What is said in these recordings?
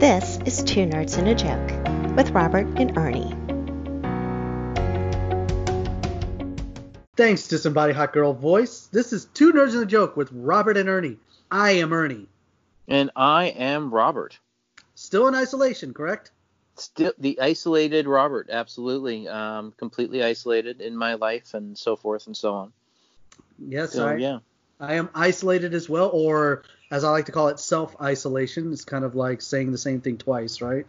This is Two Nerds and a Joke with Robert and Ernie. Thanks, Disembodied Hot Girl Voice. This is Two Nerds and a Joke with Robert and Ernie. I am Ernie. And I am Robert. Still in isolation, correct? Still the isolated Robert, absolutely. Um, completely isolated in my life and so forth and so on. Yes, So, I, yeah. I am isolated as well, or as I like to call it, self-isolation. It's kind of like saying the same thing twice, right?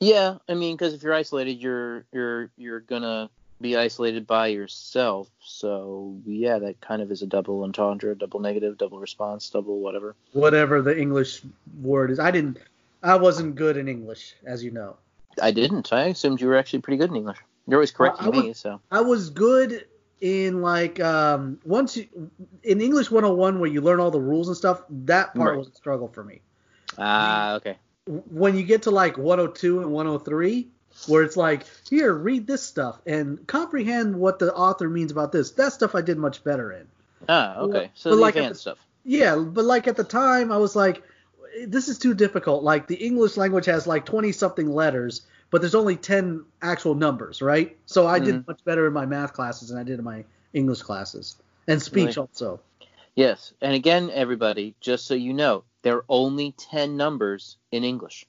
Yeah, I mean, because if you're isolated, you're you're you're gonna be isolated by yourself. So yeah, that kind of is a double entendre, double negative, double response, double whatever. Whatever the English word is. I didn't. I wasn't good in English, as you know. I didn't. I assumed you were actually pretty good in English. You're always correcting I me, so I was good in like um once you in English 101 where you learn all the rules and stuff. That part Right. was a struggle for me. ah, okay. when you get to like 102 and 103 where it's like here read this stuff and comprehend what the author means about this that stuff i did much better in Ah, okay. So But the like advanced stuff. yeah but like at the time i was like this is too difficult like the english language has like 20 something letters but there's only 10 actual numbers right? So i did mm-hmm. much better in my math classes than i did in my english classes. And speech Really? also. Yes, and again, everybody, just so you know, there are only ten numbers in English.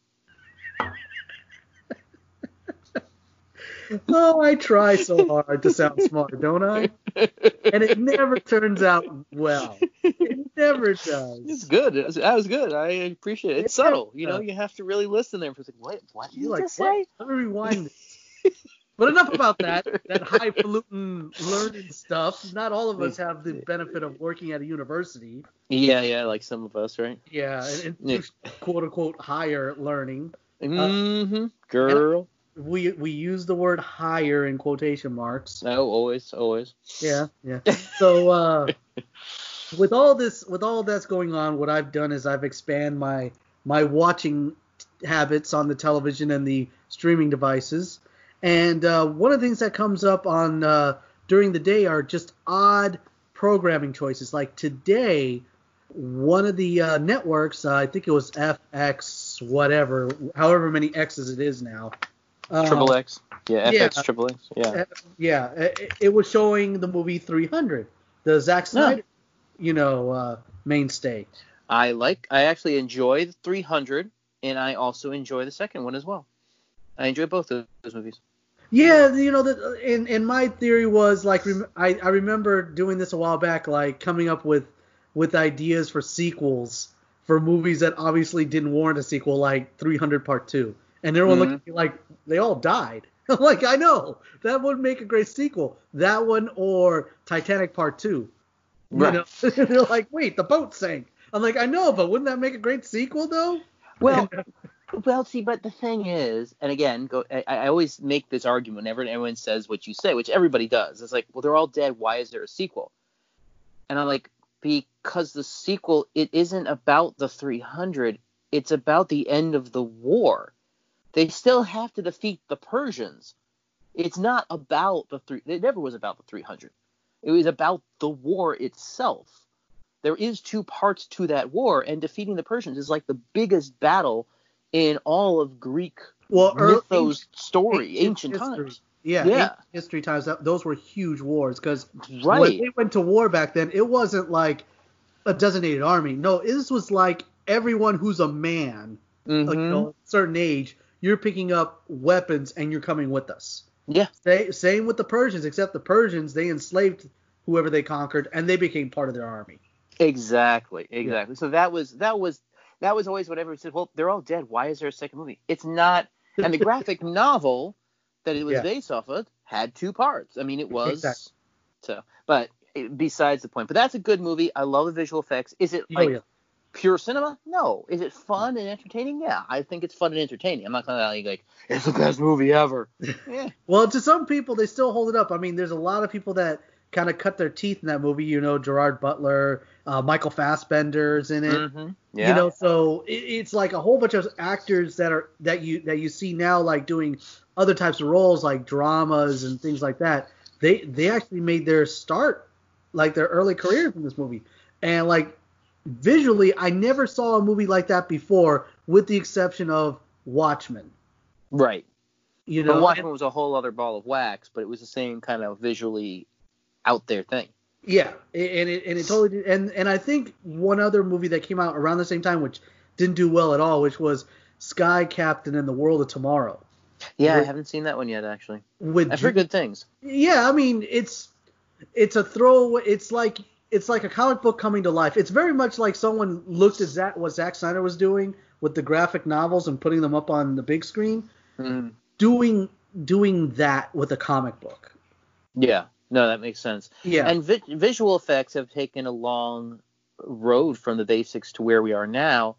oh i try so hard to sound smart don't i? And it never turns out well never does It's good. It was, that was good. I appreciate it. It's subtle. You know, you have to really listen there for a second. What? What did you like, just what? say? Let me rewind. But enough about that. That highfalutin learning stuff. Not all of us have the benefit of working at a university. Yeah, yeah, like some of us, right? Yeah, and, and Yeah. quote unquote higher learning. Mm-hmm. Girl. We we use the word higher in quotation marks. No, always, always. Yeah, yeah. So uh, with all this, with all that's going on, what I've done is I've expanded my my watching habits on the television and the streaming devices. And uh, one of the things that comes up on uh, during the day are just odd programming choices. Like today, one of the uh, networks, uh, I think it was FX, whatever, however many X's it is now. uh, Triple X. Yeah, FX yeah. Triple X. Yeah. yeah, it, it was showing the movie 300, the Zack Snyder, you know, uh, mainstay. I like. I actually enjoy the 300, and I also enjoy the second one as well. I enjoy both of those movies. Yeah, you know, the, and and my theory was like, rem- I I remember doing this a while back, like coming up with with ideas for sequels for movies that obviously didn't warrant a sequel, like 300 Part Two, and everyone looked at me like they all died. Like, I know that would make a great sequel. That one or Titanic Part Two. You Right. know, they're like, wait, the boat sank. I'm like, I know, but wouldn't that make a great sequel though? Well, well, see, but the thing is, and again, go, I, I always make this argument whenever anyone says what you say, which everybody does. It's like, well, they're all dead. Why is there a sequel? And I'm like, because the sequel, it isn't about the 300. It's about the end of the war. They still have to defeat the Persians. It's not about the three. It never was about the 300. It was about the war itself. There is two parts to that war, and defeating the Persians is like the biggest battle in all of Greek Well, mythos story, ancient ancient, times. Yeah, Yeah. history times. Those were huge wars because when Right. they went to war back then, it wasn't like a designated army. No, this was like everyone who's a man, Mhm. like, you know, certain age, you're picking up weapons and you're coming with us. Yeah. Sa- same with the Persians, except the Persians they enslaved whoever they conquered and they became part of their army. Exactly, exactly. So that was that was that was always what whatever said. Well, they're all dead. Why is there a second movie? It's not. And the graphic novel that it was Yeah. based off of had two parts. I mean, it was Exactly. so. But eh, besides the point. But that's a good movie. I love the visual effects. Is it Oh, like yeah. Pure cinema? No. Is it fun and entertaining? Yeah, I think it's fun and entertaining. I'm not gonna like, like it's the best movie ever. yeah. Well, to some people, they still hold it up. I mean, there's a lot of people that kind of cut their teeth in that movie. You know, Gerard Butler, uh, Michael Fassbender's in it. Mhm. Yeah. You know, so it, it's like a whole bunch of actors that are that you that you see now, like doing other types of roles, like dramas and things like that. They they actually made their start, like their early careers in this movie, and like visually, I never saw a movie like that before, with the exception of Watchmen. Right. You know, But Watchmen was a whole other ball of wax, but it was the same kind of visually out there thing. Yeah, and it and it totally did. And and I think one other movie that came out around the same time, which didn't do well at all, which was Sky Captain and the World of Tomorrow. Yeah, I haven't seen that one yet actually. With I've heard good things. yeah, I mean it's it's a throwaway. It's like it's like a comic book coming to life. It's very much like someone looked at Zack, what Zack Snyder was doing with the graphic novels and putting them up on the big screen, Mhm. doing doing that with a comic book. Yeah. No, that makes sense. Yeah, And vi- visual effects have taken a long road from the basics to where we are now.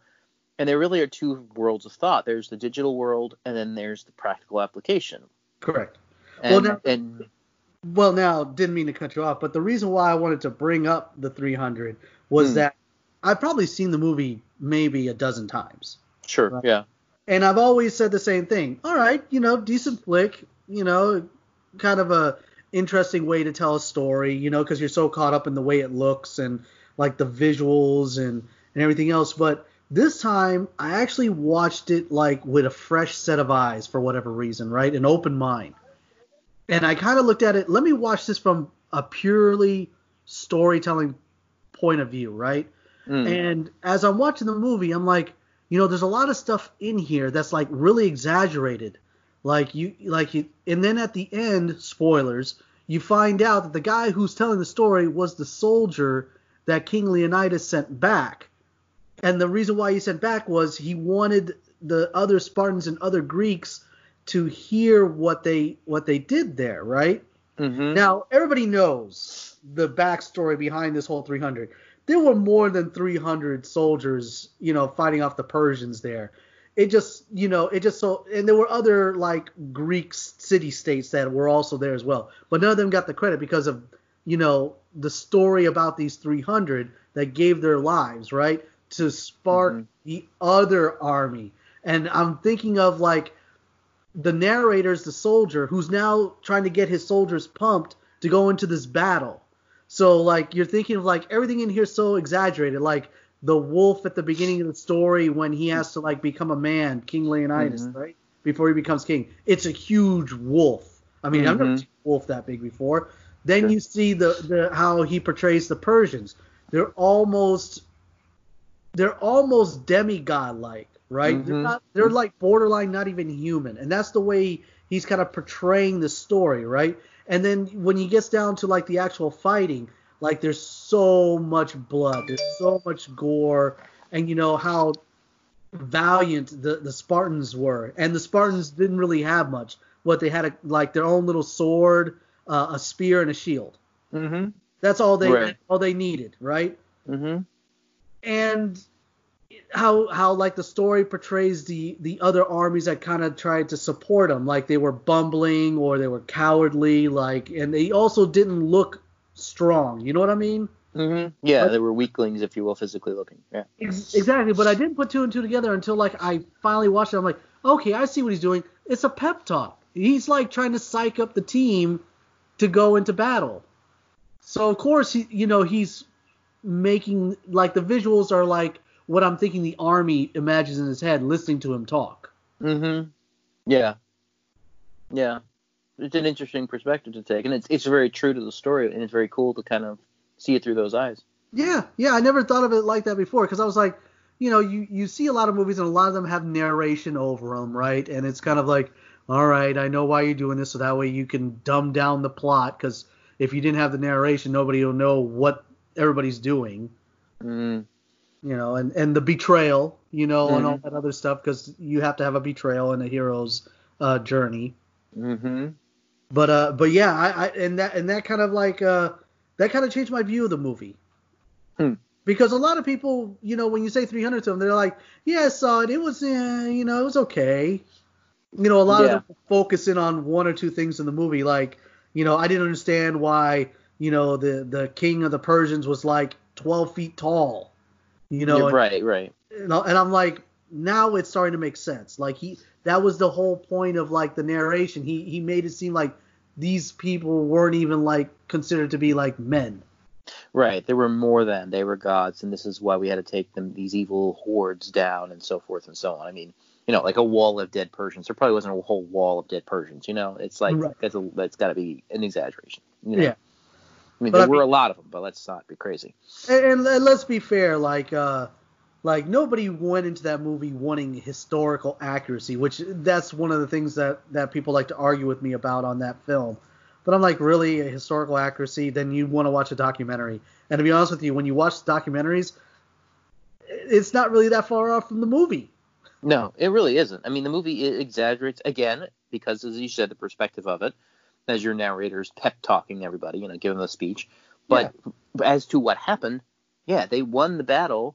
And there really are two worlds of thought. There's the digital world, and then there's the practical application. correct. And, Well, now- and Well, now didn't mean to cut you off, but the reason why I wanted to bring up the 300 was Hmm. that I've probably seen the movie maybe a dozen times. sure, Right. yeah, And I've always said the same thing. All right, you know, decent flick, you know, kind of a interesting way to tell a story, you know, because you're so caught up in the way it looks and like the visuals and and everything else. But this time, I actually watched it like with a fresh set of eyes for whatever reason, right? An open mind. And I kind of looked at it. Let me watch this from a purely storytelling point of view, right? Mm. And as I'm watching the movie, I'm like, you know, there's a lot of stuff in here that's like really exaggerated. Like you like you and then at the end, spoilers, you find out that the guy who's telling the story was the soldier that King Leonidas sent back. And the reason why he sent back was he wanted the other Spartans and other Greeks to hear what they what they did there, right? Mhm. Now, everybody knows the backstory behind this whole 300. There were more than 300 soldiers, you know, fighting off the Persians there. It just, you know, it just so, and there were other like Greek city states that were also there as well. But none of them got the credit because of, you know, the story about these 300 that gave their lives, right, to spark Mhm. the other army. And I'm thinking of like the narrator's the soldier who's now trying to get his soldiers pumped to go into this battle. So like you're thinking of like everything in here is so exaggerated, like the wolf at the beginning of the story when he has to like become a man, King Leonidas, Mhm. right? Before he becomes king. It's a huge wolf. I mean, I've never Mhm. seen a wolf that big before. Then Sure. you see the, the how he portrays the Persians. They're almost they're almost demigod like, right? They're Mhm. not they're like borderline not even human. And that's the way he's kind of portraying the story, right? And then when he gets down to like the actual fighting, like there's so much blood, there's so much gore, and you know how valiant the, the Spartans were. And the Spartans didn't really have much. What they had a, like their own little sword, uh, a spear, and a shield. Mhm. That's all they Right. all they needed, right? Mhm. and how how like the story portrays the the other armies that kind of tried to support them like they were bumbling or they were cowardly like and they also didn't look strong. You know what i mean? Mm-hmm. Yeah, But- they were weaklings, if you will, physically looking. Yeah. Ex- exactly but i didn't put two and two together until like i finally watched it. I'm like okay i see what he's doing. It's a pep talk. He's like trying to psych up the team to go into battle. So of course he you know he's making like the visuals are like what i'm thinking the army imagines in his head listening to him talk Mm-hmm. Yeah. Yeah. It's an interesting perspective to take, and it's it's very true to the story, and it's very cool to kind of see it through those eyes. Yeah, yeah, I never thought of it like that before because I was like, you know, you you see a lot of movies and a lot of them have narration over them, right? And it's kind of like, all right, I know why you're doing this, so that way you can dumb down the plot because if you didn't have the narration, nobody will know what everybody's doing, Mm. You know, and and the betrayal, you know, and all Mhm. that other stuff because you have to have a betrayal in a hero's uh, journey. Mhm. But uh, but yeah, I, I and that and that kind of like uh, that kind of changed my view of the movie. Hmm. Because a lot of people, you know, when you say 300 to them, they're like, yeah, I saw it. It was, uh, you know, it was okay. You know, a lot Yeah. of them focus in on one or two things in the movie, like, you know, I didn't understand why, you know, the the king of the Persians was like 12 feet tall. You know, right, right. and and I'm like, now it's starting to make sense. Like he, that was the whole point of like the narration. He he made it seem like these people weren't even like considered to be like men. Right. They were more than they were gods, and this is why we had to take them these evil hordes down and so forth and so on. I mean, you know, like a wall of dead Persians. There probably wasn't a whole wall of dead Persians. You know, it's like Right. that's a that's got to be an exaggeration. You know? Yeah. I mean, But there I were a lot of them, but let's not be crazy. And, and, and let's be fair, like uh, like nobody went into that movie wanting historical accuracy, which that's one of the things that that people like to argue with me about on that film. But I'm like, really, a historical accuracy? Then you want to watch a documentary. And to be honest with you, when you watch documentaries, it's not really that far off from the movie. No, it really isn't. I mean, the movie exaggerates again because, as you said, the perspective of it, as your narrator's pep talking everybody, you know, giving the speech. But as to what happened, yeah, they won the battle.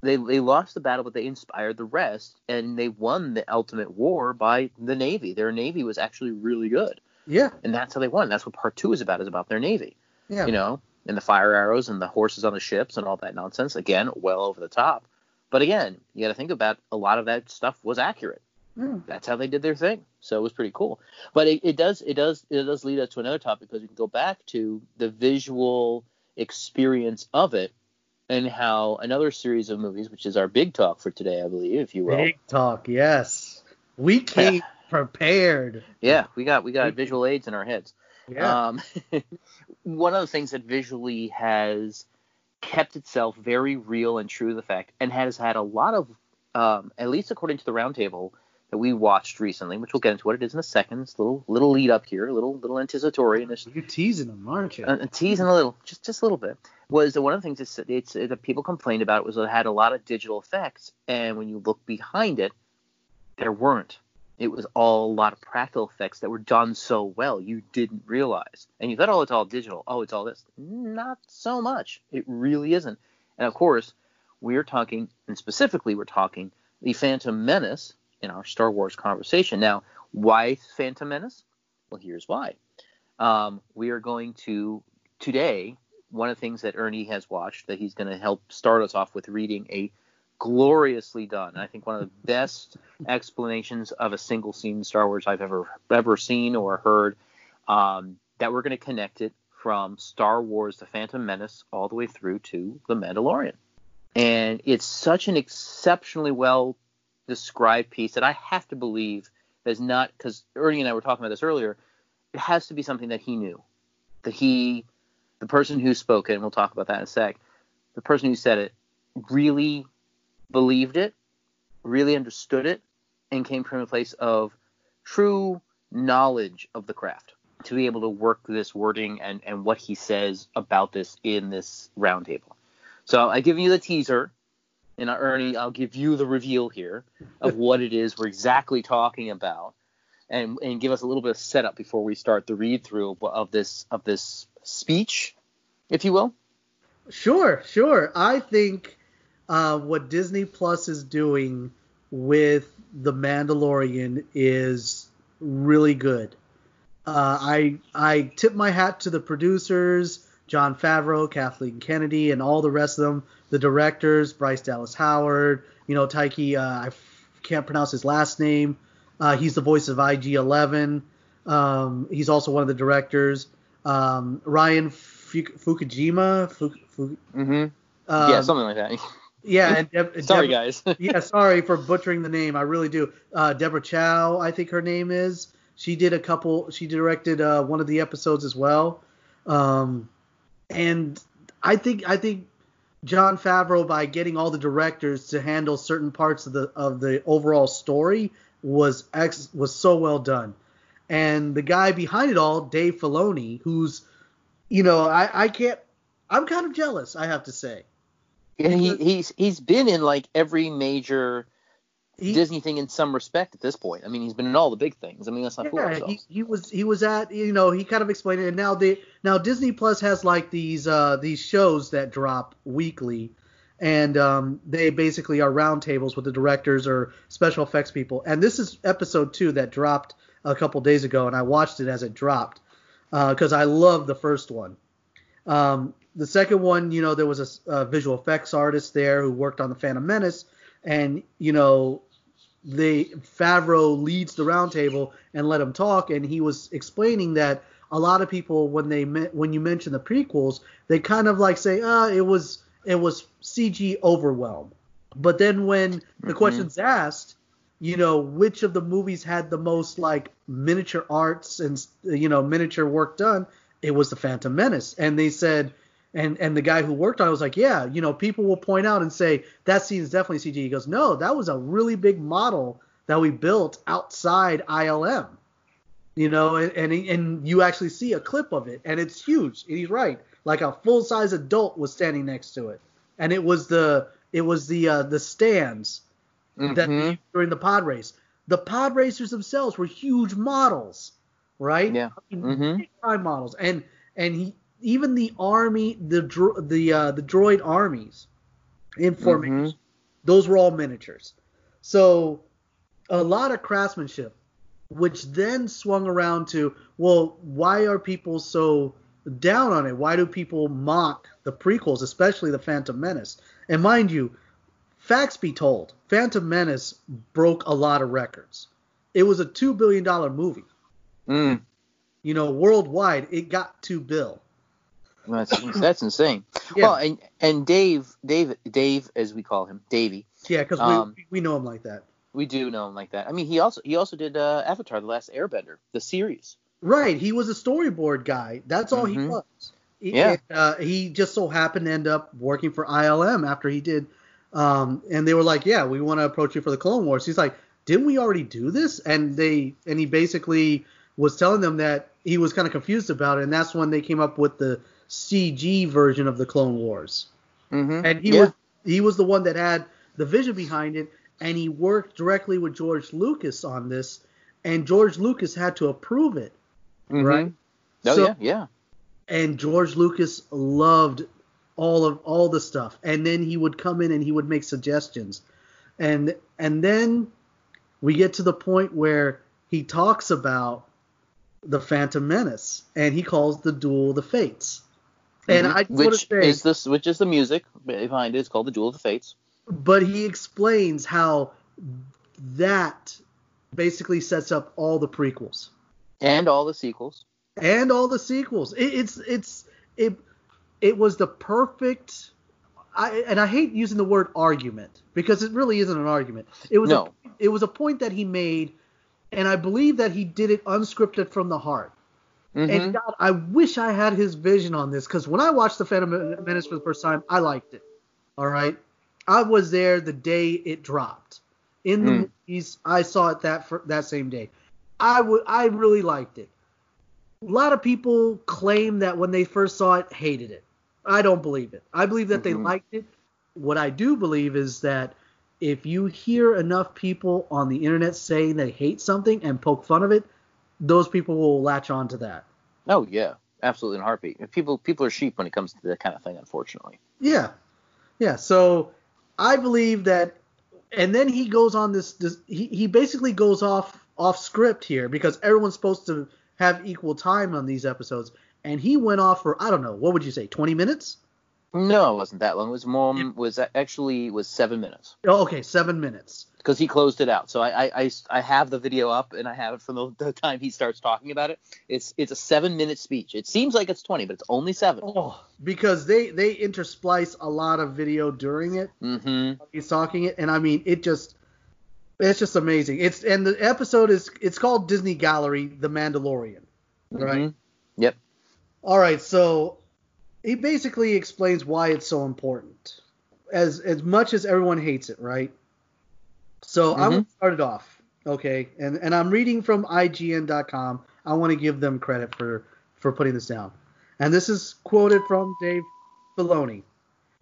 They they lost the battle, but they inspired the rest, and they won the ultimate war by the navy. Their navy was actually really good, Yeah, and that's how they won. That's what part two is about. Is about their navy. yeah. You know, and the fire arrows and the horses on the ships and all that nonsense. Again, well over the top. But again, you got to think about a lot of that stuff was accurate. Yeah. That's how they did their thing. So it was pretty cool. But it, it does it does it does lead us to another topic because we can go back to the visual experience of it and how another series of movies, which is our big talk for today, I believe, if you will. Big talk, yes. We came prepared. Yeah, we got we got visual aids in our heads. Yeah. Um, one of the things that visually has kept itself very real and true to the fact, and has had a lot of, um, at least according to the roundtable that we watched recently, which we'll get into what it is in a second. It's a little little lead up here, a little little anticipatory, and You're teasing them, aren't you? uh, teasing a little, just just a little bit. Was that one of the things it's, it's, that people complained about was that it had a lot of digital effects, and when you look behind it, there weren't. It was all a lot of practical effects that were done so well you didn't realize. And you thought, oh, it's all digital. Oh, it's all this. Not so much. It really isn't. And of course, we're talking, and specifically, we're talking the Phantom Menace in our Star Wars conversation. Now, why Phantom Menace? Well, here's why. Um, we are going to today. One of the things that Ernie has watched that he's going to help start us off with reading a gloriously done. I think one of the best explanations of a single scene in Star Wars I've ever ever seen or heard. Um, that we're going to connect it from Star Wars: The Phantom Menace all the way through to The Mandalorian, and it's such an exceptionally well described piece that I have to believe is not because Ernie and I were talking about this earlier. It has to be something that he knew, that he, the person who spoke it, and we'll talk about that in a sec. The person who said it really believed it, really understood it, and came from a place of true knowledge of the craft to be able to work this wording and, and what he says about this in this roundtable. So I give you the teaser, and Ernie, I'll give you the reveal here of what it is we're exactly talking about, and and give us a little bit of setup before we start the read through of, of this of this speech, if you will. Sure, sure. I think uh, what Disney Plus is doing with The Mandalorian is really good. Uh, I I tip my hat to the producers, Jon Favreau, Kathleen Kennedy, and all the rest of them. The directors, Bryce Dallas Howard, you know Taika. Uh, I f- can't pronounce his last name. Uh, he's the voice of IG11. Um, he's also one of the directors. Um, Ryan Fu- Fukujima. Fu- Fu- Mm-hmm. um, yeah, something like that. yeah, and Deb- Sorry, Deb- guys. yeah, sorry for butchering the name. I really do. Uh, Deborah Chow, I think her name is. She did a couple. She directed uh, one of the episodes as well. Um, and I think I think Jon Favreau, by getting all the directors to handle certain parts of the of the overall story, was ex was so well done. And the guy behind it all, Dave Filoni, who's, you know, I I can't. I'm kind of jealous, I have to say. Yeah, he, he's he's been in like every major He- Disney thing in some respect at this point. I mean, he's been in all the big things. I mean, let's not fool Yeah, ourselves. he, he was he was at you know he kind of explained it and now they now Disney Plus has like these uh these shows that drop weekly and um they basically are roundtables with the directors or special effects people and this is episode two that dropped a couple days ago and I watched it as it dropped because I love the first one. Um, the second one, you know, there was a visual effects artist there who worked on the Phantom Menace, and you know, they Favreau leads the roundtable and let him talk, and he was explaining that a lot of people when they when you mention the prequels, they kind of like say, "Ah, it was it was CG overwhelm." But then when the Mhm. question's asked, you know, which of the movies had the most like miniature arts and you know miniature work done, it was the Phantom Menace, and they said. And, and the guy who worked on it was like, yeah, you know, people will point out and say that scene is definitely CG. He goes, no, that was a really big model that we built outside ILM you know, and and, he, and you actually see a clip of it, and it's huge. And he's right, like a full size adult was standing next to it, and it was the it was the uh, the stands that they Mhm. used during the pod race. The pod racers themselves were huge models, right? Yeah. I mean, Mhm. time models, and and he even the army, the dro- the uh, the droid armies in formation, Mhm. those were all miniatures. So a lot of craftsmanship, which then swung around to, well, why are people so down on it? Why do people mock the prequels, especially the Phantom Menace? And mind you, facts be told, Phantom Menace broke a lot of records. It was a two billion dollar movie. Mm. You know, worldwide, it got two bill. That's that's insane. Yeah, Well, and and Dave, Dave, Dave, as we call him, Davey. yeah, because um, we, we know him like that. We do know him like that. I mean, he also he also did uh, Avatar: The Last Airbender, the series. Right, he was a storyboard guy. That's all he Mhm. was. Yeah. uh, he just so happened to end up working for ILM after he did. Um, and they were like, "Yeah, we want to approach you for the Clone Wars." He's like, "Didn't we already do this?" And they and he basically was telling them that he was kind of confused about it, and that's when they came up with the CG version of the Clone Wars. Mm-hmm. And he yeah. was he was the one that had the vision behind it, and he worked directly with George Lucas on this, and George Lucas had to approve it. Mhm. right? Oh So- yeah, yeah. and George Lucas loved all of all the stuff and then he would come in and he would make suggestions and and then we get to the point where he talks about the Phantom Menace and he calls the duel the fates and Mhm. I just want to which say is this which is the music behind it. It's called the Duel of the Fates. but he explains how that basically sets up all the prequels and all the sequels. and all the sequels. It, it's it's it it was the perfect. I and I hate using the word argument because it really isn't an argument. It was No. a, it was a point that he made, and I believe that he did it unscripted from the heart. Mhm. And God, I wish I had his vision on this because when I watched the Phantom Menace for the first time, I liked it. All right, I was there the day it dropped in the Mm. movies. I saw it that fir- that same day. I would I really liked it. A lot of people claim that when they first saw it, hated it. I don't believe it. I believe that they Mhm. liked it. What I do believe is that if you hear enough people on the internet saying they hate something and poke fun of it, those people will latch on to that. Oh yeah, absolutely in a heartbeat. People people are sheep when it comes to that kind of thing, unfortunately. Yeah, yeah. So I believe that, and then he goes on this. this he he basically goes off off script here because everyone's supposed to have equal time on these episodes, and he went off for I don't know what would you say, 20 minutes? No, it wasn't that long. It was more was actually was seven minutes Oh, okay, seven minutes. because he closed it out. So I, I, I, I have the video up and I have it from the, the time he starts talking about it. It's it's a seven minute speech. It seems like it's twenty, but it's only seven. Oh, because they they intersplice a lot of video during it. Mm-hmm. He's talking it, and I mean it just. It's just amazing. It's and the episode is it's called Disney Gallery, The Mandalorian, right? Mhm. Yep. All right, so he basically explains why it's so important. As as much as everyone hates it, right? So I'm mm-hmm. gonna start it off, okay? And and I'm reading from IGN.com. I want to give them credit for for putting this down. And this is quoted from Dave Filoni.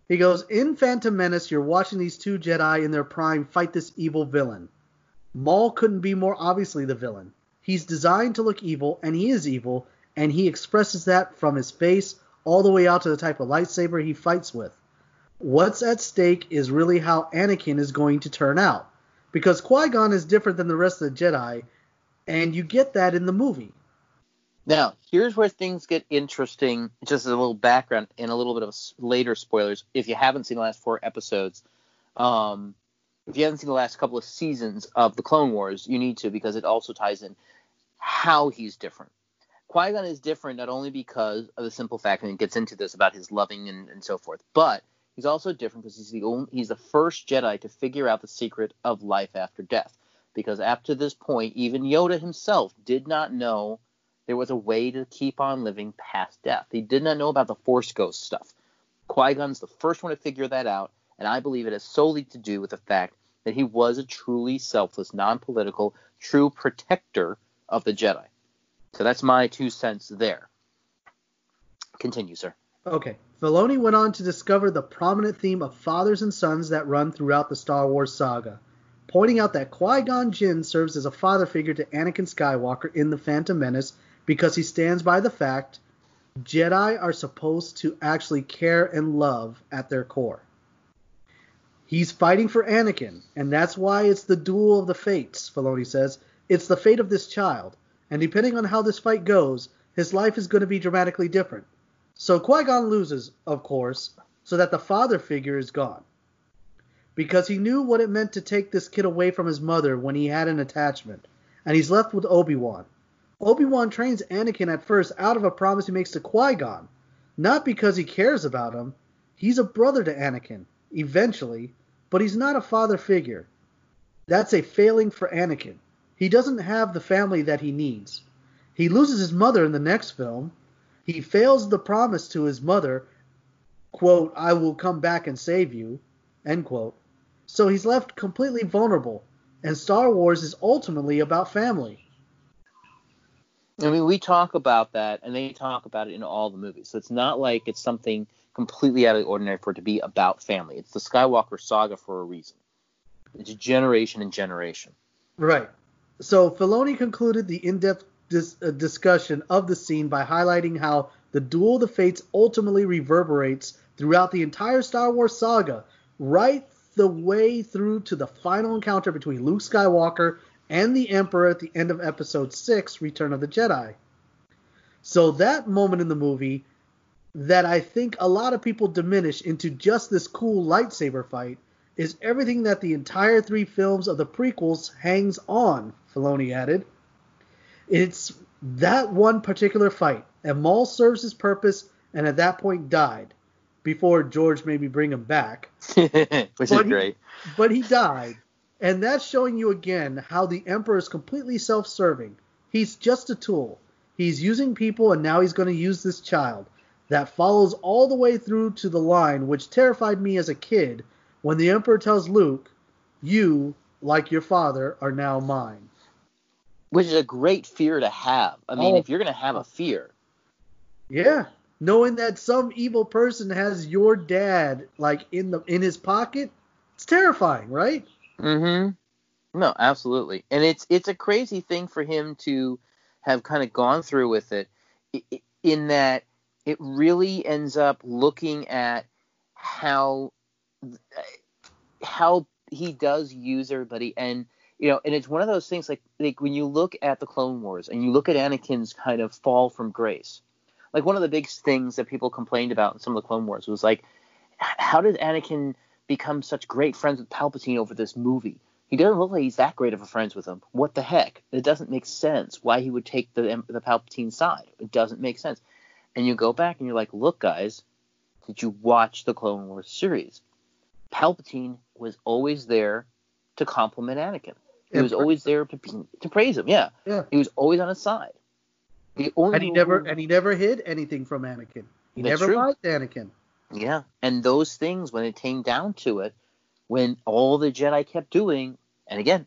He goes, "In Phantom Menace, you're watching these two Jedi in their prime fight this evil villain. Maul couldn't be more obviously the villain. He's designed to look evil, and he is evil, and he expresses that from his face all the way out to the type of lightsaber he fights with. What's at stake is really how Anakin is going to turn out, because Qui Gon is different than the rest of the Jedi, and you get that in the movie. Now, here's where things get interesting. Just as a little background and a little bit of later spoilers. If you haven't seen the last four episodes, um, if you haven't seen the last couple of seasons of the Clone Wars, you need to because it also ties in how he's different. Qui Gon is different not only because of the simple fact, and it gets into this about his loving and, and so forth, but he's also different because he's the only, he's the first Jedi to figure out the secret of life after death. Because up to this point, even Yoda himself did not know there was a way to keep on living past death. He did not know about the Force Ghost stuff. Qui Gon's the first one to figure that out, and I believe it has solely to do with the fact that he was a truly selfless, non political, true protector of the Jedi. So that's my two cents there. Continue, sir. Okay. Filoni went on to discover the prominent theme of fathers and sons that run throughout the Star Wars saga, pointing out that Qui Gon Jinn serves as a father figure to Anakin Skywalker in The Phantom Menace because he stands by the fact Jedi are supposed to actually care and love at their core. He's fighting for Anakin, and that's why it's the duel of the fates, Filoni says. It's the fate of this child, and depending on how this fight goes, his life is going to be dramatically different. So Qui Gon loses, of course, so that the father figure is gone. Because he knew what it meant to take this kid away from his mother when he had an attachment, and he's left with Obi Wan. Obi Wan trains Anakin at first out of a promise he makes to Qui Gon, not because he cares about him. He's a brother to Anakin, eventually, but he's not a father figure. That's a failing for Anakin. He doesn't have the family that he needs. He loses his mother in the next film. He fails the promise to his mother, quote, I will come back and save you, end quote. So he's left completely vulnerable, and Star Wars is ultimately about family. I mean, we talk about that, and they talk about it in all the movies. So it's not like it's something completely out of the ordinary for it to be about family. It's the Skywalker saga for a reason. It's generation and generation. Right. So Filoni concluded the in-depth dis- uh, discussion of the scene by highlighting how the duel of the fates ultimately reverberates throughout the entire Star Wars saga, right the way through to the final encounter between Luke Skywalker and the Emperor at the end of Episode 6, Return of the Jedi. So that moment in the movie that I think a lot of people diminish into just this cool lightsaber fight is everything that the entire three films of the prequels hangs on, Filoni added. It's that one particular fight, and Maul serves his purpose and at that point died before George maybe bring him back. Which But is he- great. But he died. And that's showing you again how the Emperor is completely self serving. He's just a tool. He's using people, and now he's going to use this child. That follows all the way through to the line, which terrified me as a kid when the Emperor tells Luke, You, like your father, are now mine. Which is a great fear to have. I mean, Oh. if you're going to have a fear, Yeah. Knowing that some evil person has your dad like in the in his pocket, it's terrifying, right? Mm-hmm. No, absolutely. And it's it's a crazy thing for him to have kind of gone through with it, in that it really ends up looking at how how he does use everybody, and you know, and it's one of those things like like when you look at the Clone Wars and you look at Anakin's kind of fall from grace. Like one of the big things that people complained about in some of the Clone Wars was like, how did Anakin become such great friends with Palpatine over this movie? He doesn't look like he's that great of a friends with him. What the heck? It doesn't make sense why he would take the the Palpatine side. It doesn't make sense. And you go back and you're like, look, guys, did you watch the Clone Wars series? Palpatine was always there to compliment Anakin. He was always there to to praise him. Yeah, Yeah. he was always on his side. The only And he never and he never hid anything from Anakin. He That's never true. lied to Anakin. Yeah, and those things, when it came down to it, when all the Jedi kept doing, and again,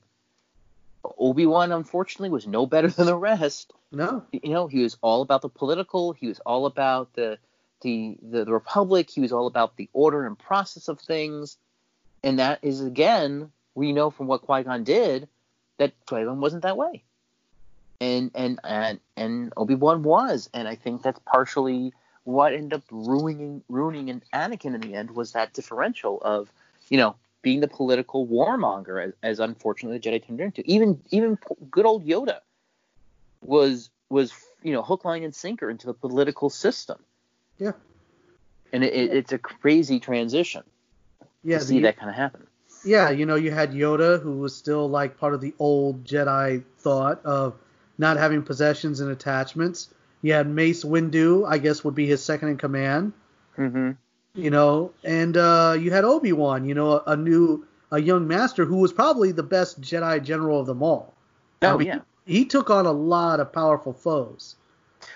Obi Wan unfortunately was no better than the rest. No. You know, he was all about the political. He was all about the the the, the Republic. He was all about the order and process of things. And that is again, we know from what Qui Gon did that Qui Gon wasn't that way. And and and and Obi Wan was, and I think that's partially what ended up ruining ruining an Anakin in the end was that differential of, you know, being the political warmonger as, as unfortunately the Jedi turned into. Even even good old Yoda was was you know hook line and sinker into the political system. Yeah. And it, it, it's a crazy transition Yeah. to see the- that kind of happen. Yeah, you know, you had Yoda, who was still like part of the old Jedi thought of not having possessions and attachments. You had Mace Windu, I guess would be his second in command. Mm-hmm. You know, and uh, you had Obi Wan. You know, a, a, new, a young master who was probably the best Jedi general of them all. Oh I mean, yeah. He, he took on a lot of powerful foes.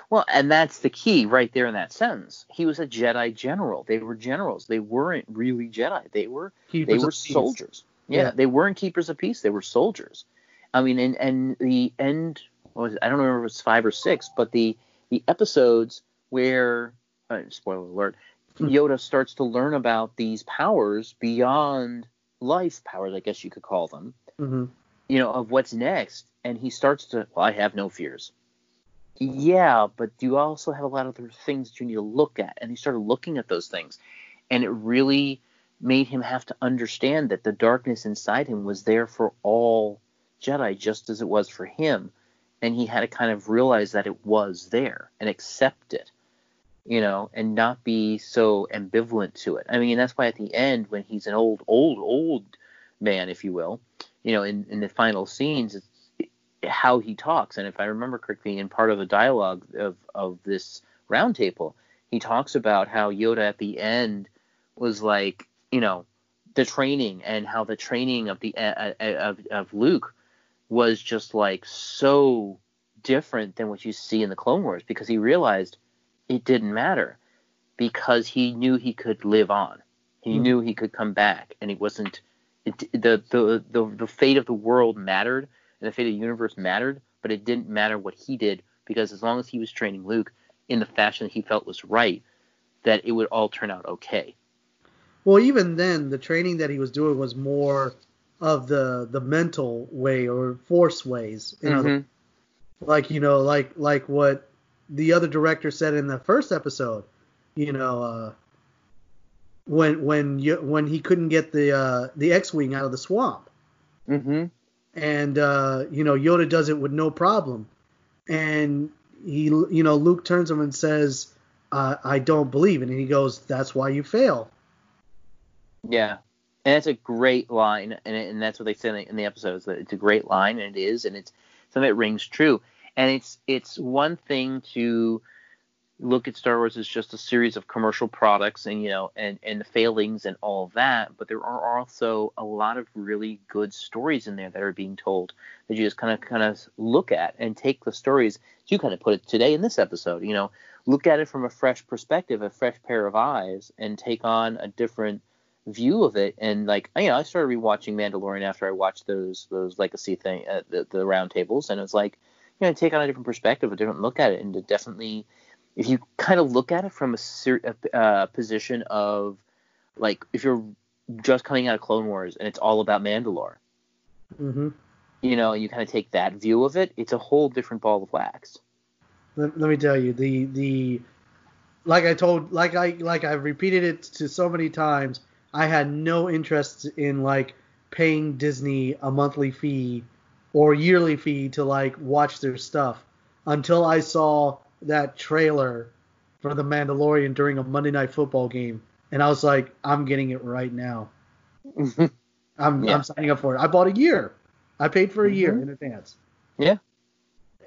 Well, and that's the key right there in that sentence. He was a Jedi general. They were generals. They weren't really Jedi. They were Keepers they were soldiers. Yeah, Yeah. they weren't keepers of peace. They were soldiers. I mean, and and the end was? I don't remember if it was five or six, but the the episodes where uh, spoiler alert, Hmm. Yoda starts to learn about these powers beyond life powers, I guess you could call them. hmm You know, of what's next, and he starts to. Well, I have no fears. Yeah, but you also have a lot of other things that you need to look at, and he started looking at those things, and it really made him have to understand that the darkness inside him was there for all Jedi, just as it was for him, and he had to kind of realize that it was there and accept it, you know, and not be so ambivalent to it. I mean, that's why at the end, when he's an old, old, old man, if you will, you know, in, in the final scenes, it's how he talks. And if I remember correctly, in part of the dialogue of, of this roundtable, he talks about how Yoda at the end was like, you know, the training and how the training of the uh, of, of Luke was just like so different than what you see in the Clone Wars because he realized it didn't matter because he knew he could live on. He Mhm. knew he could come back, and it wasn't it, the, the the the fate of the world mattered and the fate of the universe mattered, but it didn't matter what he did because as long as he was training Luke in the fashion that he felt was right, that it would all turn out okay. Well, even then, the training that he was doing was more of the the mental way or force ways. You know, Mhm. like you know, like like what the other director said in the first episode. You know, uh, when when you, when he couldn't get the uh, the X-wing out of the swamp, Mhm. And uh, you know Yoda does it with no problem, and he you know Luke turns him and says, uh, "I don't believe," and he goes, "That's why you fail." Yeah, and that's a great line, and, and that's what they say in the, in the episodes. That it's a great line, and it is, and it's something that rings true. And it's it's one thing to look at Star Wars as just a series of commercial products, and you know, and and the failings and all that. But there are also a lot of really good stories in there that are being told that you just kind of kind of look at and take the stories. You kind of put it today in this episode. You know, look at it from a fresh perspective, a fresh pair of eyes, and take on a different view of it and like you know I started rewatching Mandalorian after I watched those those legacy thing uh, the the round tables and it was like you know take on a different perspective a different look at it and to definitely if you kind of look at it from a, ser- uh, position of like if you're just coming out of Clone Wars and it's all about Mandalore hmm you know and you kind of take that view of it it's a whole different ball of wax Let, let me tell you the the like I told like I like I've repeated it to so many times. I had no interest in like paying Disney a monthly fee or yearly fee to like watch their stuff until I saw that trailer for The Mandalorian during a Monday Night Football game, and I was like, I'm getting it right now. I'm Yeah. I'm signing up for it. I bought a year. I paid for a year Mhm. in advance. Yeah.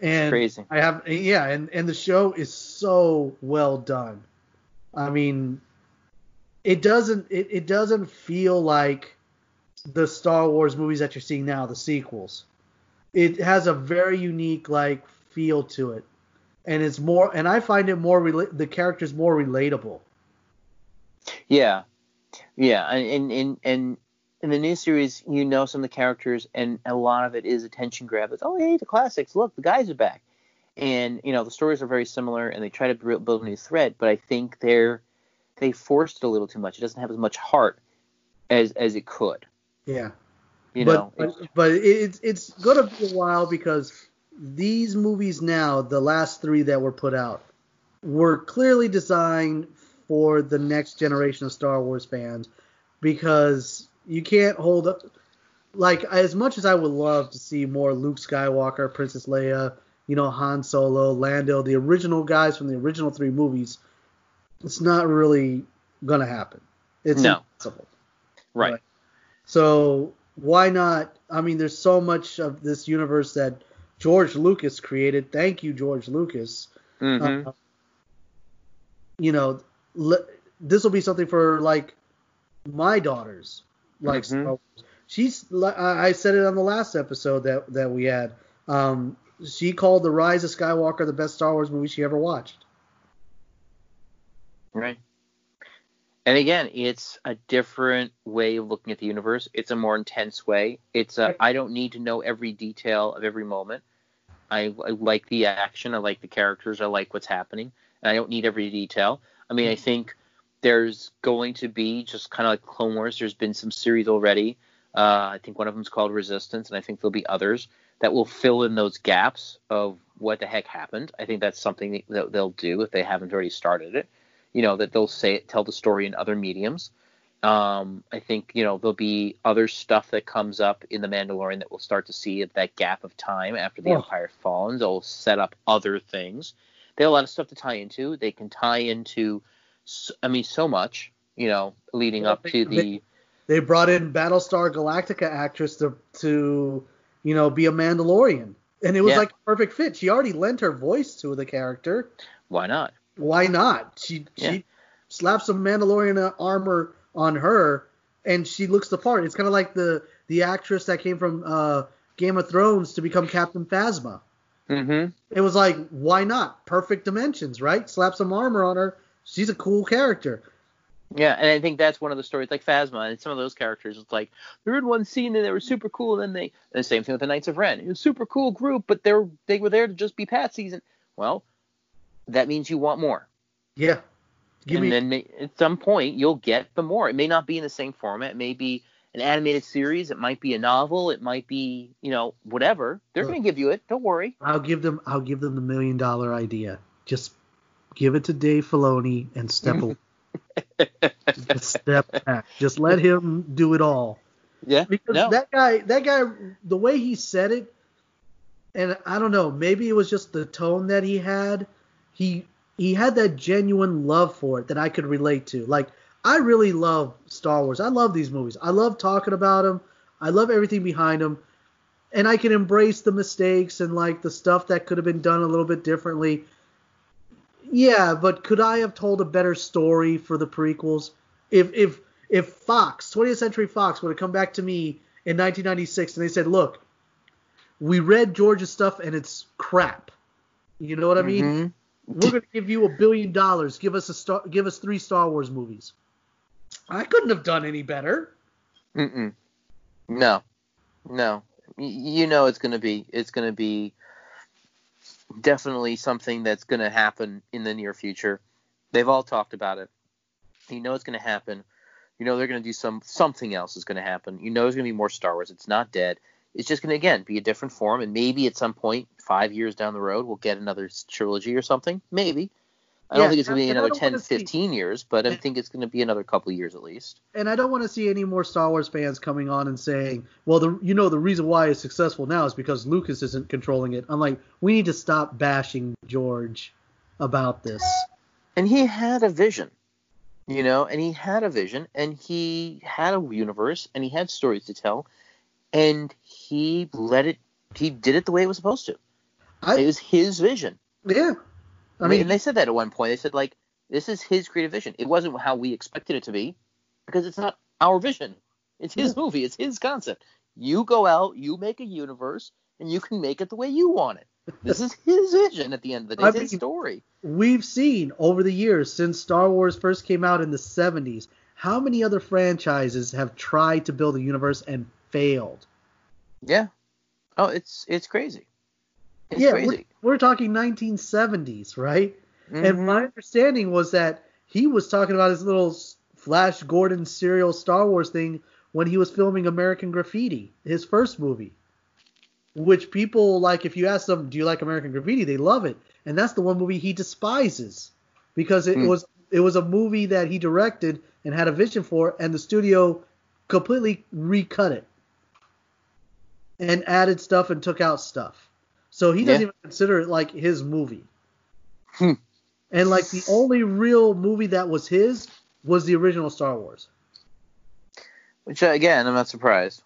And crazy I have yeah, and and the show is so well done. I mean, it doesn't it, it doesn't feel like the Star Wars movies that you're seeing now, the sequels. It has a very unique like feel to it, and it's more and I find it more rela- the characters more relatable. Yeah, yeah, and and and, and in the new series, you know some of the characters, and a lot of it is attention grab. It's oh hey, the classics. Look, the guys are back, and you know the stories are very similar, and they try to build a new thread. But I think they're they forced it a little too much. It doesn't have as much heart as as it could. Yeah. You but, know, but but it's it's gonna be a while because these movies now, the last three that were put out, were clearly designed for the next generation of Star Wars fans because you can't hold up. Like as much as I would love to see more Luke Skywalker, Princess Leia, you know Han Solo, Lando, the original guys from the original three movies, it's not really gonna happen. It's No. impossible. right? right. So why not? I mean, there's so much of this universe that George Lucas created. Thank you, George Lucas. Mm-hmm. Uh, you know, le- this will be something for like my daughters, like Mhm. Star Wars. She's I said it on the last episode that that we had. Um, she called the Rise of Skywalker the best Star Wars movie she ever watched. Right. And again, it's a different way of looking at the universe. It's a more intense way. It's a I don't need to know every detail of every moment. I, I like the action. I like the characters. I like what's happening. And I don't need every detail. I mean, I think there's going to be just kind of like Clone Wars. There's been some series already. Uh, I think one of them's called Resistance, and I think there'll be others that will fill in those gaps of what the heck happened. I think that's something that they'll do if they haven't already started it you know that they'll say it, tell the story in other mediums. Um, i think you know there'll be other stuff that comes up in the mandalorian that we'll start to see at that gap of time after the empire falls. They'll set up other things. They have a lot of stuff to tie into. They can tie into I mean so much you know leading up they- to the they- brought in Battlestar Galactica actress to to you know be a Mandalorian, and it was Yeah. like a perfect fit. She already lent her voice to the character. why not Why not? She Yeah. she slaps some Mandalorian armor on her, and she looks the part. It's kind of like the the actress that came from uh, Game of Thrones to become Captain Phasma. mm-hmm It was like, why not? Perfect dimensions, right? Slap some armor on her. She's a cool character. Yeah, and I think that's one of the stories, like Phasma and some of those characters. It's like they're in one scene and they were super cool, and then they. And the same thing with the Knights of Ren. It was a super cool group, but they're they were there to just be patsies. And well, that means you want more. Yeah. Give and me then may, at some point you'll get the more. It may not be in the same format. It may be an animated series. It might be a novel. It might be you know whatever. They're going to give you it. Don't worry. I'll give them I'll give them the million dollar idea. Just give it to Dave Filoni and step away. Just step back. Just let him do it all. Yeah. Because no. that guy that guy the way he said it and I don't know, maybe it was just the tone that he had. He he had that genuine love for it that I could relate to. Like I really love Star Wars. I love these movies. I love talking about them. I love everything behind them. And I can embrace the mistakes and like the stuff that could have been done a little bit differently. Yeah, but could I have told a better story for the prequels? If if if Fox, 20th Century Fox, would have come back to me in 1996 and they said, "Look, we read George's stuff and it's crap." You know what I mean? Mm-hmm. We're going to give you a billion dollars. Give us a star, give us three Star Wars movies. I couldn't have done any better. Mm-mm. No, no. Y- You know it's gonna be it's gonna be definitely something that's gonna happen in the near future. They've all talked about it. You know it's gonna happen. You know they're gonna do some something else is gonna happen. You know there's gonna be more Star Wars. It's not dead. It's just gonna again be a different form, and maybe at some point, five years down the road, we'll get another trilogy or something. Maybe. I don't think it's gonna be another don't 10, wanna see- 15 years, but I think it's gonna be another couple years at least. And I don't want to see any more Star Wars fans coming on and saying, "Well, the you know the reason why it's successful now is because Lucas isn't controlling it." I'm like, we need to stop bashing George about this. and he had a vision you know and he had a vision and he had a universe and he had stories to tell and he let it he did it the way it was supposed to. It was his vision. Yeah. I I mean, and they said that at one point. They said like this is his creative vision. It wasn't how we expected it to be because it's not our vision. It's his movie. It's his concept. You go out you make a universe and you can make it the way you want it. This is his vision at the end of the day. I it's his mean- story. we've seen over the years since Star Wars first came out in the 70s, how many other franchises have tried to build a universe and failed? yeah oh it's it's crazy it's yeah, crazy We're, we're talking 1970s, right? And Mhm. my understanding was that he was talking about his little Flash Gordon serial Star Wars thing when he was filming American Graffiti, his first movie. Which people like, if you ask them, do you like American Graffiti? They love it, and that's the one movie he despises because it Hmm. was it was a movie that he directed and had a vision for, and the studio completely recut it and added stuff and took out stuff. So he doesn't Yeah. even consider it like his movie. Hmm. And like the only real movie that was his was the original Star Wars. Which uh, again, I'm not surprised.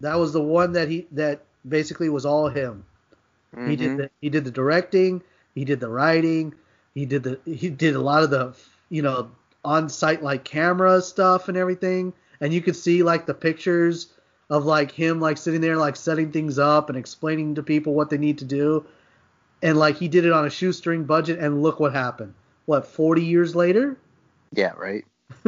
That was the one that he that basically was all him. He Mhm. did the, he did the directing, he did the writing, he did the he did a lot of the you know on site like camera stuff and everything, and you could see like the pictures of like him like sitting there like setting things up and explaining to people what they need to do, and like he did it on a shoestring budget, and look what happened. What 40 years later? Yeah, right.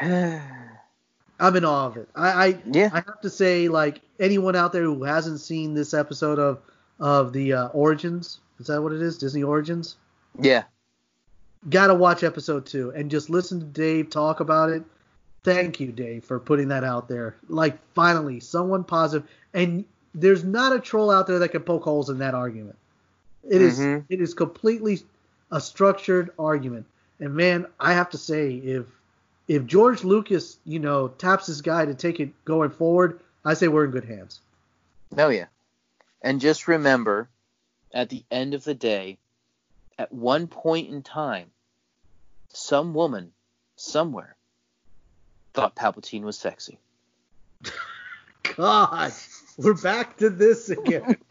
I'm in awe of it. I, I Yeah. I have to say, like anyone out there who hasn't seen this episode of of the uh, Origins, is that what it is? Disney Origins. yeah. Gotta watch episode two and just listen to Dave talk about it. Thank you, Dave, for putting that out there. Like finally, someone positive. And there's not a troll out there that can poke holes in that argument. It is Mhm. it is completely a structured argument. And man, I have to say, if if George Lucas, you know, taps this guy to take it going forward, I say we're in good hands. Oh yeah. And just remember, at the end of the day, at one point in time, some woman somewhere thought Palpatine was sexy. God, we're back to this again.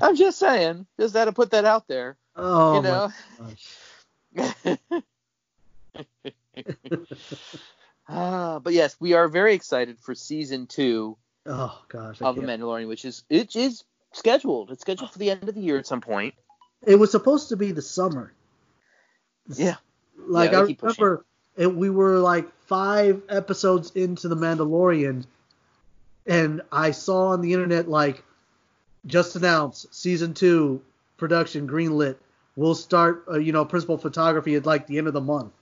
I'm just saying, just had to put that out there. Oh you know. my gosh. ah, but yes, we are very excited for season two Oh gosh. I of The can't. Mandalorian, which is it is scheduled. It's scheduled for the end of the year at some point. It was supposed to be the summer. Yeah. Like Yeah, I they keep pushing. remember, it, we were like five episodes into the Mandalorian, and I saw on the internet like just announced season two production greenlit. We'll start, uh, you know, principal photography at like the end of the month,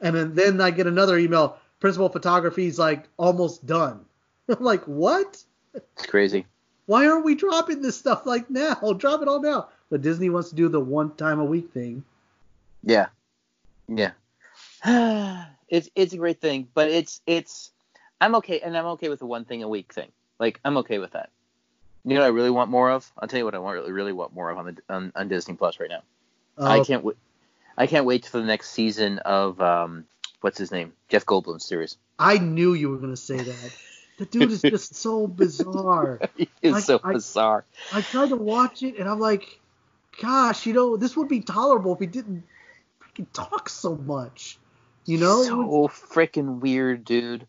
and then then I get another email. Principal photography is like almost done. I'm like, what? It's crazy. Why aren't we dropping this stuff like now? Drop it all now. But Disney wants to do the one time a week thing. Yeah. Yeah. it's it's a great thing, but it's it's I'm okay and I'm okay with the one thing a week thing. Like I'm okay with that. You know what I really want more of? I'll tell you what I want really really want more of on the on, on Disney Plus right now. I Uh, can't wait I can't wait for the next season of um what's his name? Jeff Goldblum's series. I knew you were gonna say that. The dude is just so bizarre. Like, so I- bizarre. I tried to watch it and I'm like, gosh, you know, this would be tolerable if he didn't freaking talk so much. You know? So freaking weird, dude.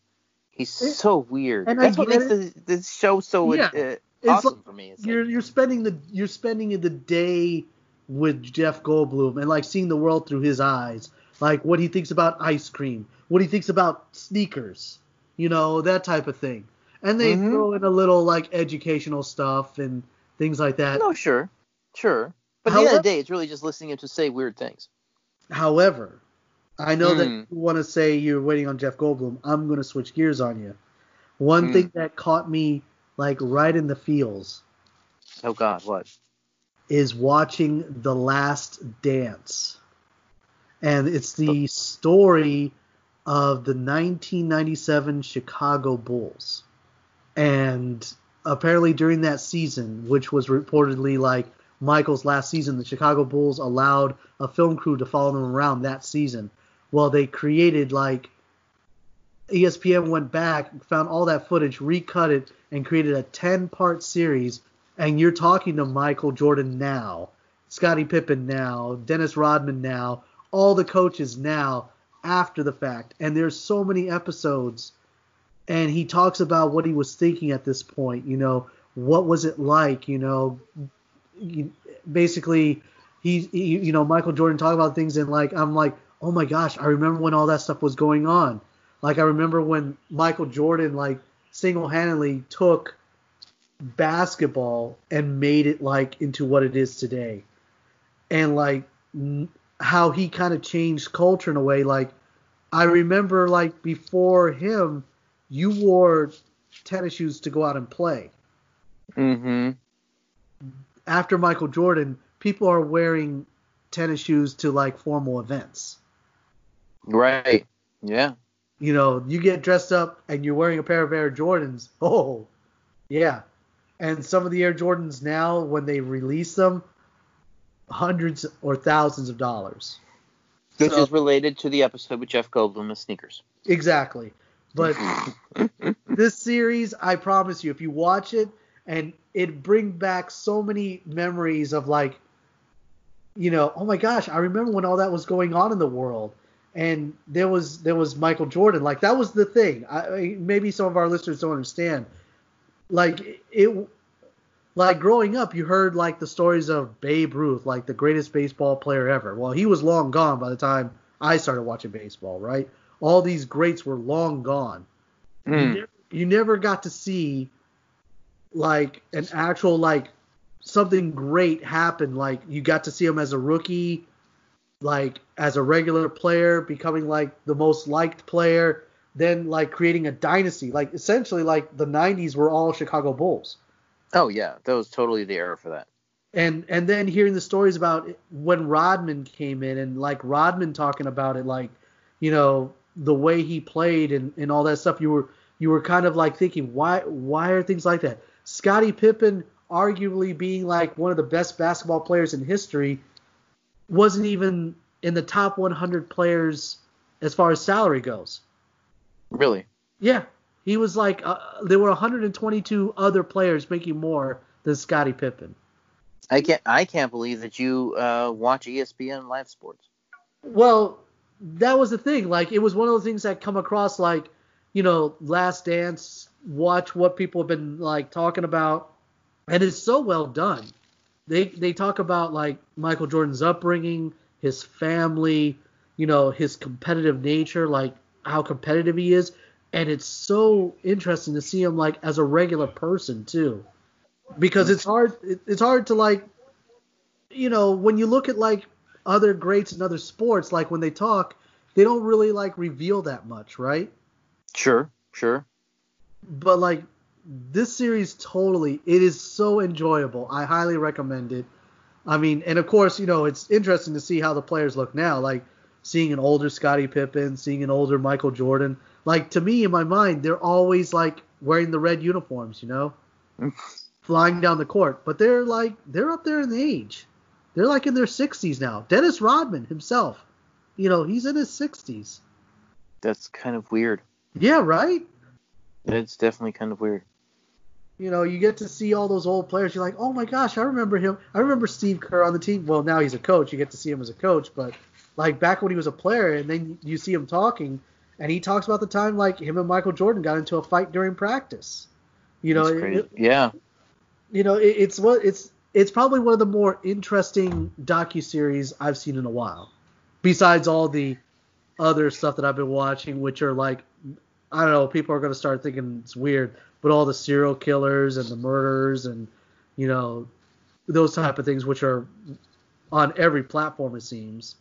He's It- so weird. and That's what makes the, the show so Yeah. uh, It's awesome for me. It's you're you're spending the you're spending the day with Jeff Goldblum and like seeing the world through his eyes, like what he thinks about ice cream, what he thinks about sneakers, you know that type of thing. And they Mhm. throw in a little like educational stuff and things like that. No, sure, sure. But at the end of the day, it's really just listening to say weird things. However, I know that Mm. you want to say you're waiting on Jeff Goldblum. I'm going to switch gears on you. One Mm. thing that caught me like right in the feels Oh God, what? is watching The Last Dance. And it's the story of the 1997 Chicago Bulls. And apparently during that season, which was reportedly like Michael's last season, the Chicago Bulls allowed a film crew to follow them around that season. Well, they created like ESPN went back, found all that footage, recut it, and created a 10 part series. And you're talking to Michael Jordan now, Scottie Pippen now, Dennis Rodman now, all the coaches now after the fact. And there's so many episodes. And he talks about what he was thinking at this point. You know, what was it like? You know, basically, he, he, you know, Michael Jordan talking about things and like, I'm like, oh my gosh, I remember when all that stuff was going on. Like I remember when Michael Jordan like single-handedly took basketball and made it like into what it is today. And like n- how he kind of changed culture in a way like I remember like before him you wore tennis shoes to go out and play. Mm-hmm. After Michael Jordan, people are wearing tennis shoes to like formal events. Right. Yeah. you know, you get dressed up and you're wearing a pair of Air Jordans. Oh, yeah. And some of the Air Jordans now, when they release them, hundreds or thousands of dollars. Which So- is related to the episode with Jeff Goldblum and sneakers. Exactly. But this series, I promise you, if you watch it, and it bring back so many memories of like, you know, oh my gosh, I remember when all that was going on in the world, and there was there was Michael Jordan, like that was the thing. I, maybe some of our listeners don't understand, like it. Like growing up, you heard like the stories of Babe Ruth, like the greatest baseball player ever. Well, he was long gone by the time I started watching baseball, right? All these greats were long gone. Hmm. You, never, you never got to see like an actual like something great happened. Like you got to see him as a rookie, like as a regular player, becoming like the most liked player, then like creating a dynasty. Like essentially like the 90s were all Chicago Bulls. Oh yeah, that was totally the era for that. and and then hearing the stories about when Rodman came in and like Rodman talking about it like you know the way he played and, and all that stuff you were you were kind of like thinking why why are things like that Scottie Pippen arguably being like one of the best basketball players in history wasn't even in the top 100 players as far as salary goes Really? yeah he was like uh, there were 122 other players making more than Scottie Pippen I can't. I can't believe that you uh, watch ESPN live sports. Well, that was the thing. Like, it was one of the things that come across like, you know, Last Dance. Watch what people have been like talking about, and it's so well done. They they talk about like Michael Jordan's upbringing, his family, you know, his competitive nature, like how competitive he is, and it's so interesting to see him like as a regular person too, because it's hard it's hard to like, you know, when you look at like other greats in other sports, like when they talk, they don't really like reveal that much, right? Sure, sure. But like this series totally it is so enjoyable. I highly recommend it. I mean, and of course, you know, it's interesting to see how the players look now, like seeing an older Scottie Pippen, seeing an older Michael Jordan. Like to me in my mind, they're always like wearing the red uniforms, you know? Flying down the court, but they're like they're up there in the age. They're like in their 60s now. Dennis Rodman himself, you know, he's in his 60s. That's kind of weird. Yeah, right? It's definitely kind of weird. You know, you get to see all those old players. You're like, oh my gosh, I remember him. I remember Steve Kerr on the team. Well, now he's a coach. You get to see him as a coach, but like back when he was a player, and then you see him talking, and he talks about the time like him and Michael Jordan got into a fight during practice. You know, it- yeah. you know, it, it's what it's it's probably one of the more interesting docu series I've seen in a while. Besides all the other stuff that I've been watching, which are like, I don't know, people are going to start thinking it's weird, but all the serial killers and the murders and you know those type of things, which are on every platform it seems.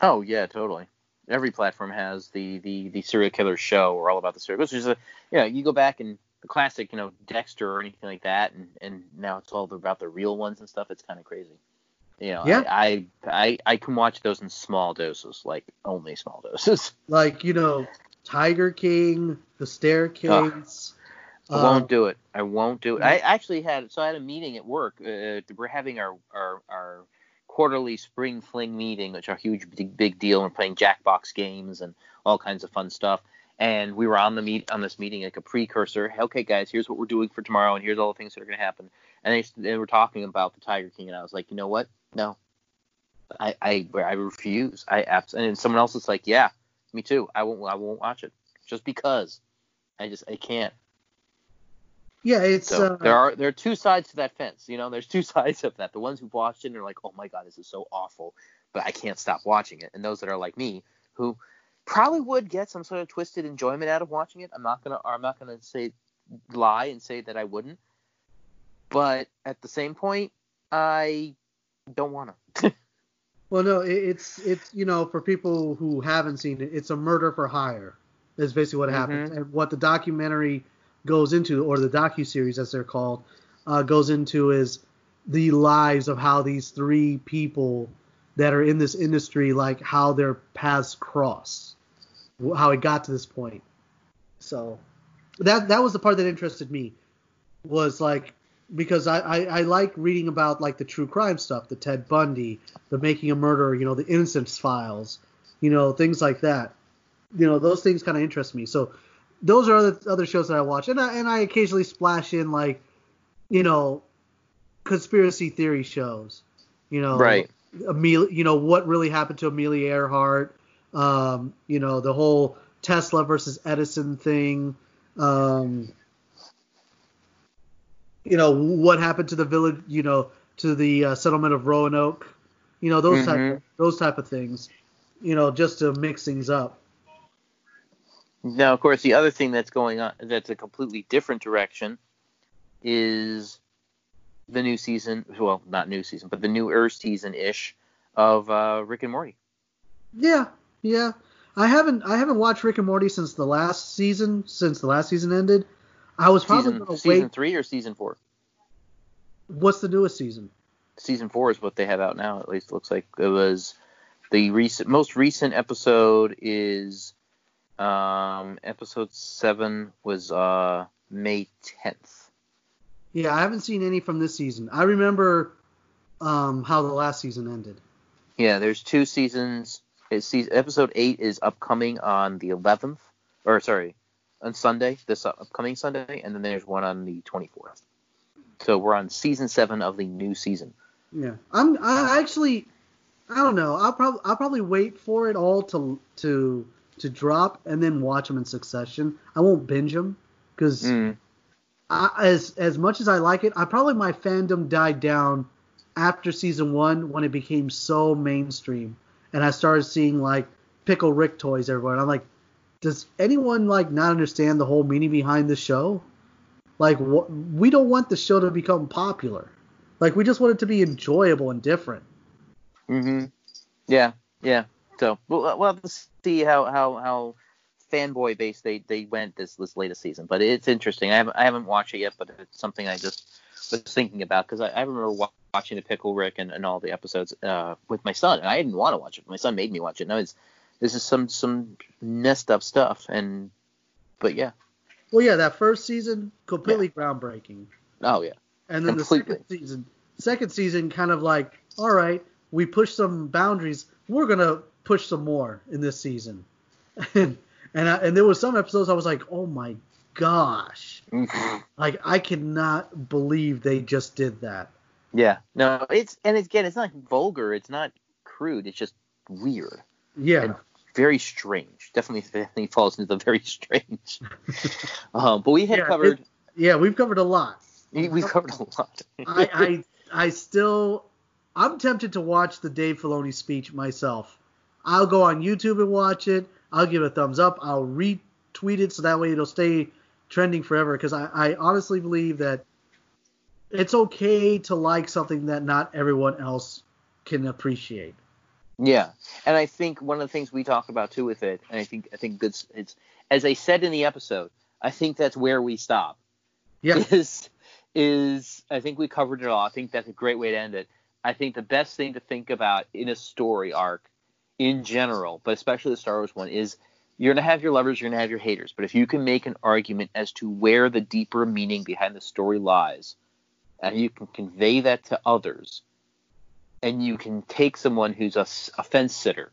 Oh yeah, totally. Every platform has the the the serial killer show or all about the serial killers. Which is a, you know, you go back and the classic, you know, Dexter or anything like that, and and now it's all about the real ones and stuff. It's kind of crazy. You know, Yeah. I, I I I can watch those in small doses, like only small doses. Like you know, Tiger King, The Staircase. I uh, won't do it. I won't do it. I actually had so I had a meeting at work. Uh, we're having our, our our quarterly spring fling meeting, which are a huge big, big deal. We're playing Jackbox games and all kinds of fun stuff. And we were on the meet on this meeting like a precursor. Okay, guys, here's what we're doing for tomorrow, and here's all the things that are going to happen. And they, they were talking about the Tiger King, and I was like, you know what? No, I I, I refuse. I abs- and someone else was like, yeah, me too. I won't I won't watch it just because. I just I can't. Yeah, it's So uh, there are there are two sides to that fence. You know, there's two sides of that. The ones who've watched it and are like, oh my god, this is so awful, but I can't stop watching it. And those that are like me, who probably would get some sort of twisted enjoyment out of watching it. I'm not gonna I'm not gonna say lie and say that I wouldn't. But at the same point, I don't wanna. Well, no, it, it's it's you know for people who haven't seen it, it's a murder for hire. Is basically what happens, and what the documentary goes into, or the docu series as they're called, uh, goes into is the lives of how these three people that are in this industry, like how their paths cross, how it got to this point. So that that was the part that interested me, was like because I, I, I like reading about like the true crime stuff, the Ted Bundy, the Making a Murderer, you know, the Innocence Files, you know, things like that. You know, those things kind of interest me. So those are other other shows that I watch, and I and I occasionally splash in like, you know, conspiracy theory shows. You know, Right. Amelia, you know what really happened to Amelia Earhart. Um, you know the whole Tesla versus Edison thing. Um, you know what happened to the village. You know to the uh, settlement of Roanoke. You know those type Mhm. those type of things. You know just to mix things up. Now, of course, the other thing that's going on that's a completely different direction is the new season. Well, not new season, but the newer season ish of uh, Rick and Morty. Yeah, yeah. I haven't I haven't watched Rick and Morty since the last season since the last season ended. I was probably Season, gonna season wait. three or season four? What's the newest season? Season four is what they have out now. At least looks like it was the recent most recent episode is um episode seven was uh May tenth. Yeah, I haven't seen any from this season. I remember um, how the last season ended. Yeah, there's two seasons. It's season, episode eight is upcoming on the 11th, or sorry, on Sunday, this upcoming Sunday, and then there's one on the 24th. So we're on season seven of the new season. Yeah, I'm. I actually, I don't know. I'll probably I'll probably wait for it all to to to drop and then watch them in succession. I won't binge them because Mm. as as much as I like it, I probably my fandom died down after season one when it became so mainstream and I started seeing like pickle Rick toys everywhere. And I'm like, does anyone like not understand the whole meaning behind the show? Like, wh- we don't want the show to become popular. Like, we just want it to be enjoyable and different. hmm Yeah, yeah. So we'll, we'll have to see how how how fanboy based they they went this this latest season. But it's interesting. I haven't I haven't watched it yet, but it's something I just was thinking about because I, I remember wa- watching the Pickle Rick and, and all the episodes uh, with my son, and I didn't want to watch it. My son made me watch it. and I it's this is some some messed up stuff, and but yeah, Well, yeah, that first season completely groundbreaking, oh yeah, and then Completely. the second season, second season kind of like, all right, we pushed some boundaries. We're gonna push some more in this season, and and I, and there was some episodes I was like, oh my gosh, like I cannot believe they just did that. yeah. No, it's and it's, again, it's not vulgar. It's not crude. It's just weird. Yeah, And very strange. Definitely, definitely falls into the very strange. um, but we had Yeah, covered. yeah, we've covered a lot. we, we covered a lot. I, I I still I'm tempted to watch the Dave Filoni speech myself. I'll go on YouTube and watch it. I'll give it a thumbs up. I'll retweet it so that way it'll stay trending forever. Because I, I honestly believe that it's okay to like something that not everyone else can appreciate. Yeah, and I think one of the things we talk about too with it, and I think I think good. It's as I said in the episode. I think that's where we stop. Yeah, is is I think we covered it all. I think that's a great way to end it. I think the best thing to think about in a story arc in general, but especially the Star Wars one, is you're gonna have your lovers, you're gonna have your haters. But if you can make an argument as to where the deeper meaning behind the story lies, and you can convey that to others, and you can take someone who's a fence sitter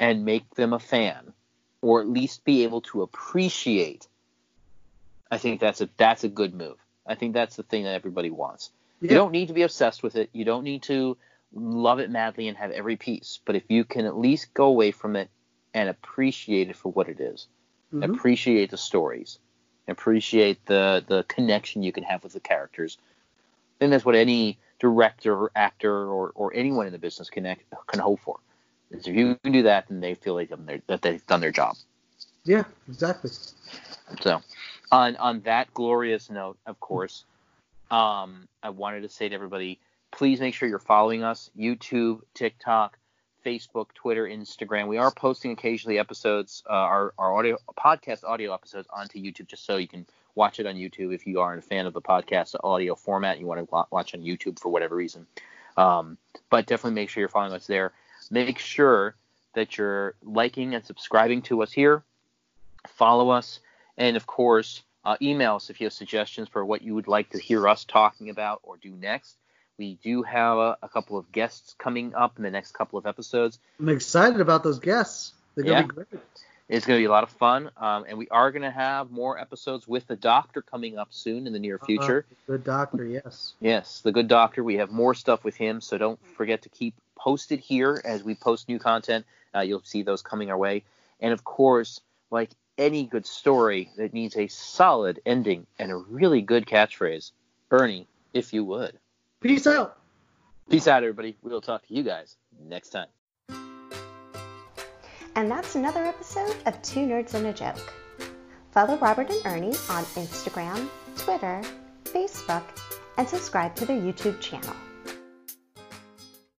and make them a fan, or at least be able to appreciate I think that's a that's a good move. I think that's the thing that everybody wants. yeah, You don't need to be obsessed with it. You don't need to love it madly and have every piece. But if you can at least go away from it and appreciate it for what it is, Mhm. appreciate the stories, appreciate the the connection you can have with the characters, then that's what any director or actor or, or anyone in the business can can hope for. Is if you can do that, then they feel like they're- that they've done their job. yeah, exactly. So, on on that glorious note, of course, um, I wanted to say to everybody, please make sure you're following us: YouTube, TikTok, Facebook, Twitter, Instagram. We are posting occasionally episodes, uh, our our audio podcast audio episodes onto YouTube, just so you can watch it on YouTube if you are a fan of the podcast audio format. and You want to watch on YouTube for whatever reason, um, but definitely make sure you're following us there. Make sure that you're liking and subscribing to us here. Follow us. And of course, uh, email us if you have suggestions for what you would like to hear us talking about or do next. We do have a, a couple of guests coming up in the next couple of episodes. I'm excited about those guests. They're gonna Yeah. be great. It's going to be a lot of fun, um, and we are going to have more episodes with the Doctor coming up soon in the near future. Uh, good doctor, yes. Yes, the good Doctor. We have more stuff with him, so don't forget to keep posted here as we post new content. Uh, you'll see those coming our way, and of course, like any good story that needs a solid ending and a really good catchphrase, Ernie, if you would. Peace out. Peace out, everybody. We'll talk to you guys next time. And that's another episode of Two Nerds and a Joke. Follow Robert and Ernie on Instagram, Twitter, Facebook, and subscribe to their YouTube channel.